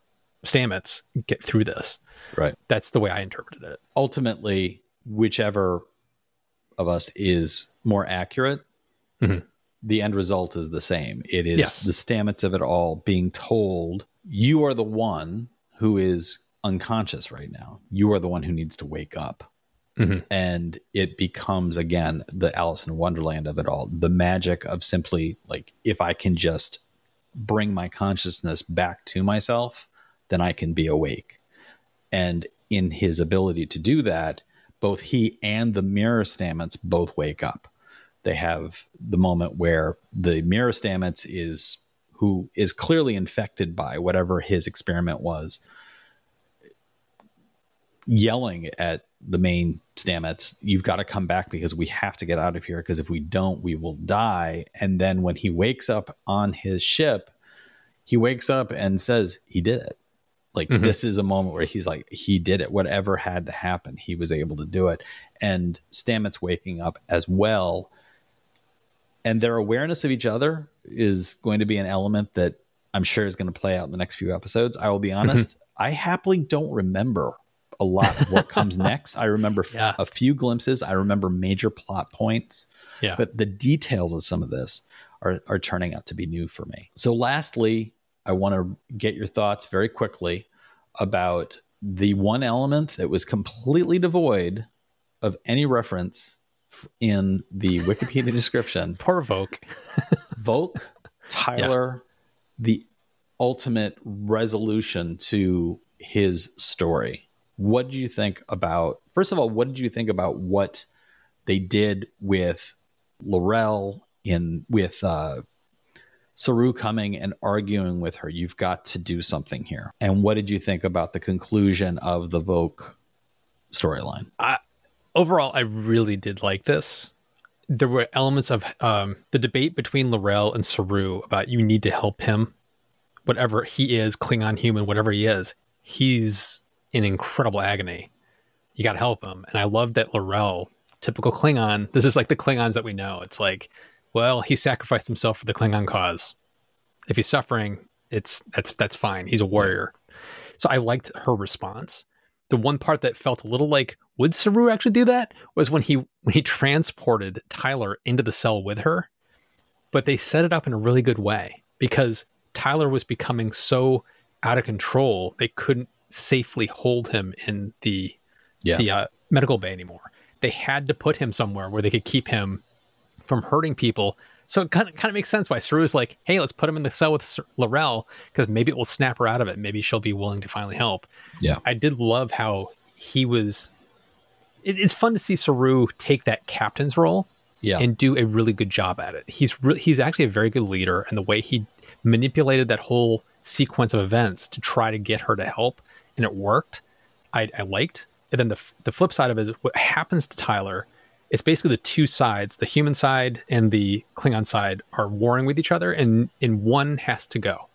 Stamets, get through this. Right. That's the way I interpreted it. Ultimately, whichever of us is more accurate, mm-hmm. the end result is the same. It is yes. the Stamets of it all being told, you are the one who is unconscious right now. You are the one who needs to wake up. Mm-hmm. And it becomes again the Alice in Wonderland of it all. The magic of simply like if I can just bring my consciousness back to myself, then I can be awake. And in his ability to do that, both he and the mirror Stamets both wake up. They have the moment where the mirror Stamets is who is clearly infected by whatever his experiment was, yelling at the main Stamets, you've got to come back because we have to get out of here because if we don't, we will die. And then when he wakes up on his ship, he wakes up and says he did it. Like mm-hmm. this is a moment where he's like he did it. Whatever had to happen, he was able to do it. And Stamets waking up as well. And their awareness of each other is going to be an element that I'm sure is going to play out in the next few episodes. I will be honest, I happily don't remember a lot of what comes next. I remember yeah. f- a few glimpses. I remember major plot points. Yeah. But the details of some of this are, are turning out to be new for me. So, lastly, I want to get your thoughts very quickly about the one element that was completely devoid of any reference in the Wikipedia description. Poor Voq. Voq, Tyler, yeah. the ultimate resolution to his story what did you think about first of all what did you think about what they did with L'Rell in with uh Saru coming and arguing with her you've got to do something here and what did you think about the conclusion of the Voq storyline overall I really did like this there were elements of um, the debate between L'Rell and Saru about you need to help him whatever he is, Klingon human, whatever he is, he's in incredible agony. You got to help him. And I love that L'Rell, typical Klingon, this is like the Klingons that we know. It's like, well, he sacrificed himself for the Klingon cause. If he's suffering, it's that's that's fine. He's a warrior. So I liked her response. The one part that felt a little like would Saru actually do that was when he when he transported Tyler into the cell with her. But they set it up in a really good way because Tyler was becoming so out of control they couldn't safely hold him in the Yeah. the uh, medical bay anymore. They had to put him somewhere where they could keep him from hurting people. So it kind of kind of makes sense why Saru is like, "Hey, let's put him in the cell with L'Rell because maybe it will snap her out of it. Maybe she'll be willing to finally help." Yeah. I did love how he was. It, it's fun to see Saru take that captain's role Yeah. and do a really good job at it. He's re- he's actually a very good leader, and the way he manipulated that whole sequence of events to try to get her to help, and it worked. I, I liked. And then the f- the flip side of it is what happens to Tyler. It's basically the two sides, the human side and the Klingon side, are warring with each other, and and one has to go.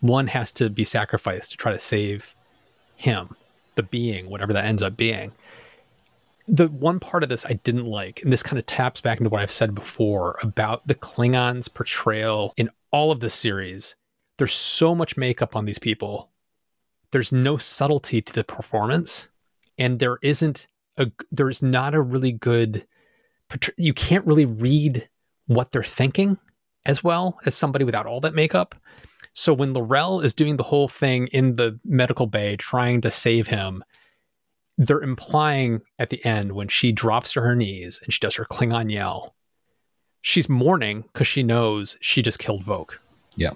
One has to be sacrificed to try to save him, the being, whatever that ends up being the one part of this I didn't like, and this kind of taps back into what I've said before about the Klingons' portrayal in all of this series. There's so much makeup on these people. There's no subtlety to the performance, and there isn't a there's not a really good. You can't really read what they're thinking as well as somebody without all that makeup. So when L'Rell is doing the whole thing in the medical bay trying to save him, they're implying at the end when she drops to her knees and she does her Klingon yell, she's mourning because she knows she just killed Voq. Yeah.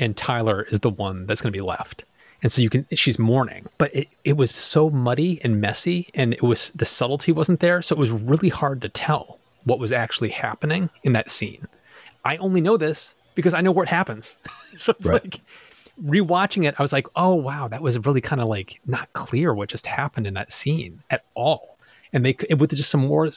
And Tyler is the one that's going to be left. And so you can, she's mourning, but it, it was so muddy and messy and it was, the subtlety wasn't there. So it was really hard to tell what was actually happening in that scene. I only know this because I know where it happens. so it's Right. like, rewatching it, I was like, oh wow, that was really kind of like not clear what just happened in that scene at all. And they could- with just some more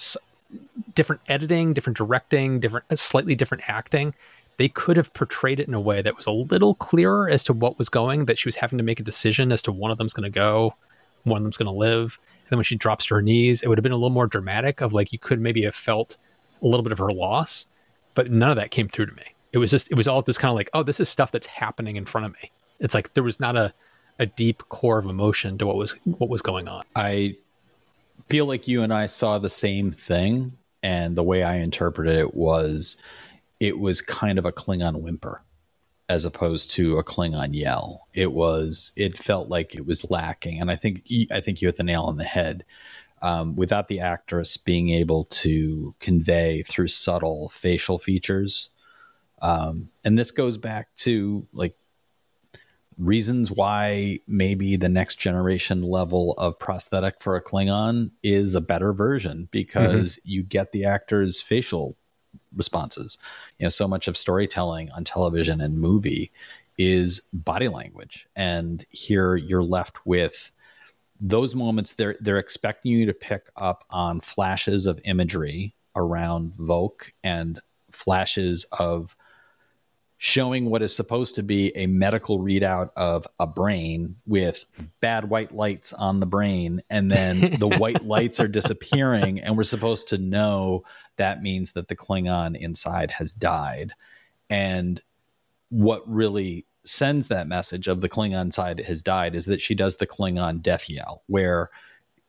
different editing, different directing, different uh, slightly different acting, they could have portrayed it in a way that was a little clearer as to what was going. That she was having to make a decision as to one of them's going to go, one of them's going to live. And then when she drops to her knees, it would have been a little more dramatic. Of like you could maybe have felt a little bit of her loss, but none of that came through to me. It was just it was all just kind of like, oh, this is stuff that's happening in front of me. It's like there was not a a deep core of emotion to what was what was going on. I feel like you and I saw the same thing, and the way I interpreted it was it was kind of a Klingon whimper as opposed to a Klingon yell. It was it felt like it was lacking, and I think I think you hit the nail on the head. Um, without the actress being able to convey through subtle facial features, um, and this goes back to like reasons why maybe the next generation level of prosthetic for a Klingon is a better version because you get the actor's facial responses. You know, so much of storytelling on television and movie is body language. And here you're left with those moments they're they're expecting you to pick up on flashes of imagery around Voq and flashes of showing what is supposed to be a medical readout of a brain with bad white lights on the brain and then the white lights are disappearing and we're supposed to know that means that the klingon inside has died. And what really sends that message of the klingon side has died is that she does the klingon death yell where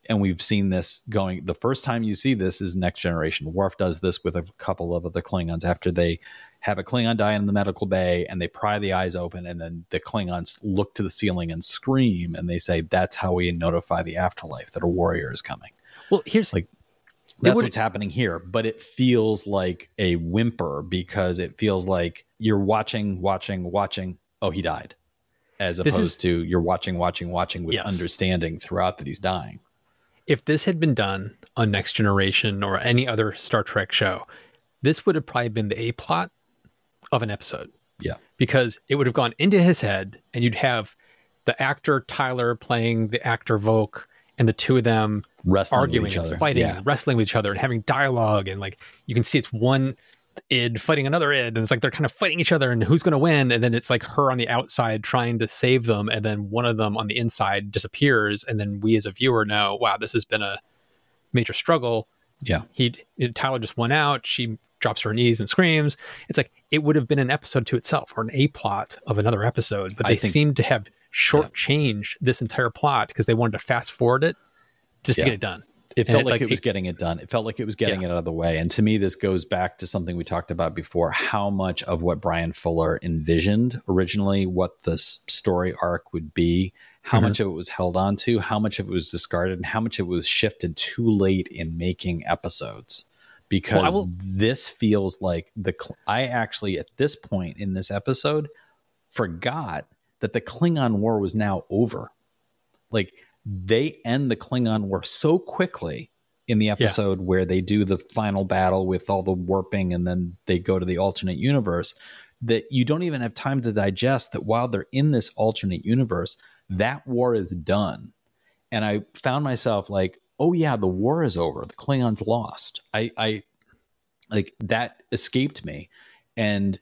and we've seen this going the first time you see this is next generation. Worf does this with a couple of other klingons after they have a Klingon die in the medical bay and they pry the eyes open and then the Klingons look to the ceiling and scream and they say that's how we notify the afterlife that a warrior is coming. Well, here's Like, That's what's happening here, but it feels like a whimper because it feels like you're watching, watching, watching. Oh, he died, as opposed is- to you're watching, watching, watching with Yes. understanding throughout that he's dying. if this had been done on Next Generation or any other Star Trek show, this would have probably been the A plot of an episode. Yeah. because it would have gone into his head and you'd have the actor Tyler playing the actor Voq and the two of them Wrestling with arguing and other. fighting Yeah. and wrestling with each other and having dialogue and like you can see it's one id fighting another id and it's like they're kind of fighting each other and who's going to win and then it's like her on the outside trying to save them and then one of them on the inside disappears and then we as a viewer know wow this has been a major struggle Yeah. he tyler just went out she drops her knees and screams it's like it would have been an episode to itself or an a plot of another episode but they think- seem to have shortchanged this entire plot because they wanted to fast forward it just Yeah. to get it done It felt it, like, like, it was it- getting it done. It felt like it was getting Yeah. it out of the way. And to me, this goes back to something we talked about before how much of what Bryan Fuller envisioned originally, what this story arc would be, how Mhm. much of it was held on to, how much of it was discarded, and how much of it was shifted too late in making episodes. Because will- this feels like the. Cl- I actually, at this point in this episode, forgot that the Klingon War was now over like they end the Klingon war so quickly in the episode where they do the final battle with all the warping and then they go to the alternate universe that you don't even have time to digest that while they're in this alternate universe that war is done and i found myself like oh yeah the war is over the klingons lost i i like that escaped me and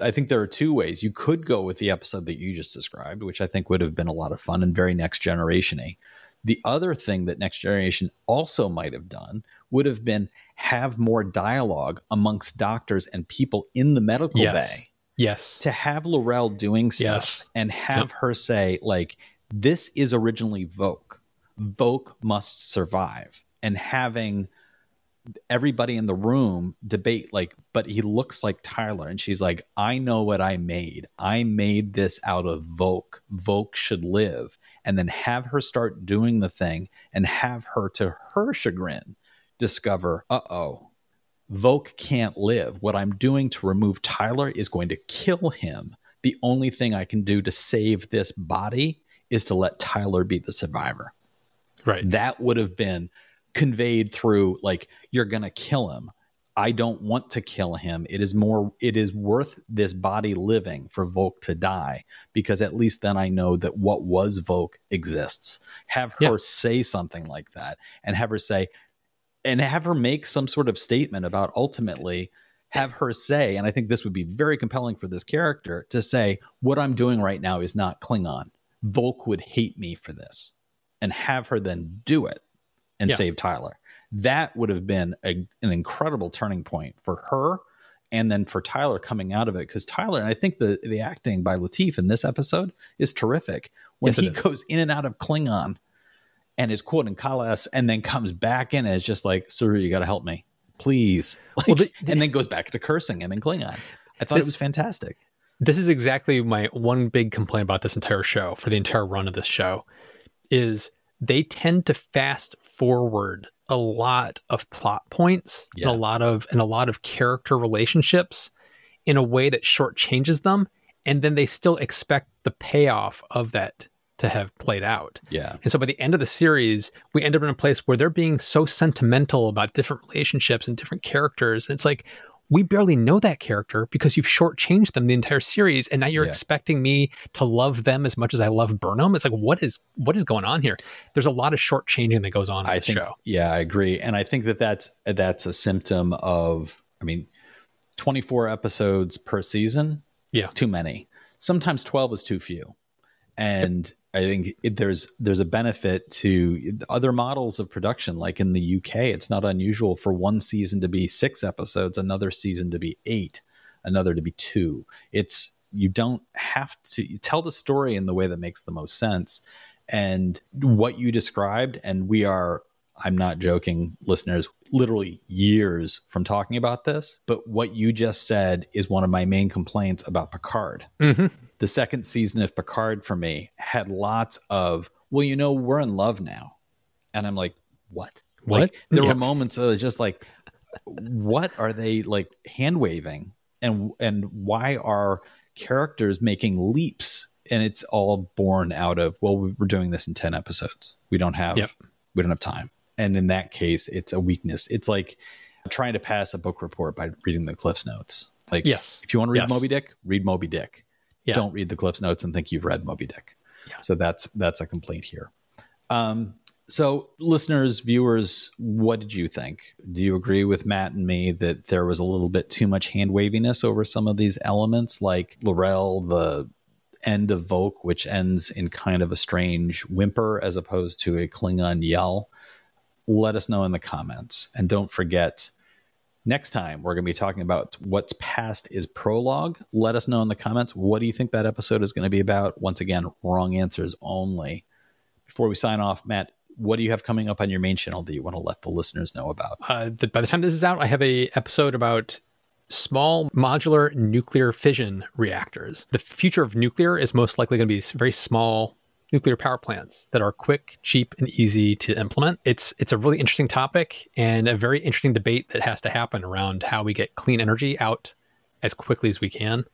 I think there are two ways. You could go with the episode that you just described, which I think would have been a lot of fun and very next generation y. The other thing that Next Generation also might have done would have been have more dialogue amongst doctors and people in the medical Yes. bay yes to have L'Rell doing stuff Yes. and have her say, like, this is originally Voq. Voq must survive. And having everybody in the room debate, like, but he looks like Tyler. And she's like, I know what I made. I made this out of Voq. Voq should live. And then have her start doing the thing and have her, to her chagrin, discover, uh oh, Voq can't live. What I'm doing to remove Tyler is going to kill him. The only thing I can do to save this body is to let Tyler be the survivor. right That would have been conveyed through like you're going to kill him. I don't want to kill him. It is more it is worth this body living for Voq to die because at least then I know that what was Voq exists. Have her Yeah. say something like that and have her say and have her make some sort of statement about ultimately have her say and I think this would be very compelling for this character to say what I'm doing right now is not Klingon. Voq would hate me for this and have her then do it and Yeah. save Tyler. That would have been a, an incredible turning point for her and then for Tyler coming out of it. Because Tyler, and I think the, the acting by Latif in this episode is terrific. When Yes, he goes in and out of Klingon and is quoting Kahless and then comes back in as just like, Sir, you got to help me, please. Like, Well, the- and then goes back to cursing him in Klingon. I thought This- it was fantastic. this is exactly my one big complaint about this entire show for the entire run of this show is they tend to fast forward a lot of plot points Yeah. and a lot of and a lot of character relationships in a way that shortchanges them and then they still expect the payoff of that to have played out Yeah. and so by the end of the series, we end up in a place where they're being so sentimental about different relationships and different characters. It's like we barely know that character because you've shortchanged them the entire series, and now you're Yeah. expecting me to love them as much as I love Burnham. It's like what is what is going on here? There's a lot of shortchanging that goes on in I think, show. yeah, I agree, and I think that that's that's a symptom of. I mean, twenty four episodes per season, Yeah. too many. Sometimes twelve is too few, and I think it, there's there's a benefit to other models of production. Like in the UK, it's not unusual for one season to be six episodes, another season to be eight, another to be two. It's you don't have to tell the story in the way that makes the most sense and what you described and we are i'm not joking listeners literally years from talking about this but what you just said is one of my main complaints about picard Mm-hmm. The second season of picard for me had lots of well you know we're in love now and i'm like what What? like there Yeah. were moments of just like what are they like hand waving and and why are characters making leaps and it's all born out of well we- we're doing this in 10 episodes we don't have Yep. we don't have time and in that case it's a weakness it's like trying to pass a book report by reading the cliffs notes like Yes. if you want to read Yes. moby dick read moby dick Yeah. don't read the cliffs notes and think you've read moby dick Yeah. so that's that's a complaint here um So, listeners, viewers, what did you think? Do you agree with Matt and me that there was a little bit too much hand waviness over some of these elements, like L'Rell, the end of Voq, which ends in kind of a strange whimper as opposed to a Klingon yell? Let us know in the comments. And don't forget, next time we're going to be talking about what's past is prologue. Let us know in the comments. What do you think that episode is going to be about? Once again, wrong answers only. Before we sign off, Matt, what do you have coming up on your main channel that you want to let the listeners know about? Uh, the, by the time this is out, I have a episode about small modular nuclear fission reactors. The future of nuclear is most likely going to be very small nuclear power plants that are quick, cheap, and easy to implement. It's it's a really interesting topic and a very interesting debate that has to happen around how we get clean energy out as quickly as we can.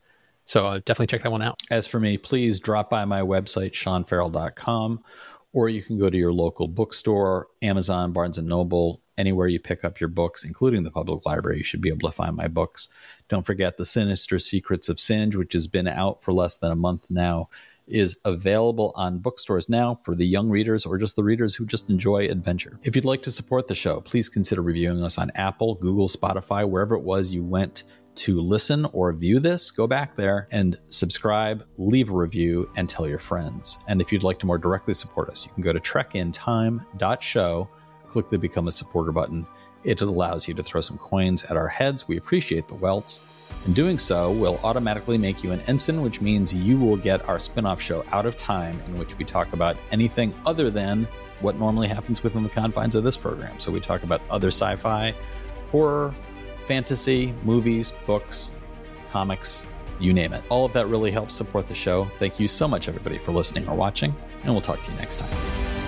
So uh, definitely check that one out. As for me, please drop by my website, seanferrell.com or you can go to your local bookstore, Amazon, Barnes and Noble, anywhere you pick up your books, including the public library. You should be able to find my books. Don't forget The Sinister Secrets of Singe, which has been out for less than a month now, is available on bookstores now for the young readers or just the readers who just enjoy adventure. If you'd like to support the show, please consider reviewing us on Apple, Google, Spotify, wherever it was you went to listen or view this, go back there and subscribe, leave a review, and tell your friends. And if you'd like to more directly support us, you can go to trekintime.show, click the Become a Supporter button. It allows you to throw some coins at our heads. We appreciate the welts. And doing so will automatically make you an ensign, which means you will get our spin off show Out of Time, in which we talk about anything other than what normally happens within the confines of this program. So we talk about other sci fi, horror, fantasy, movies, books, comics, you name it. All of that really helps support the show. Thank you so much, everybody, for listening or watching, and we'll talk to you next time.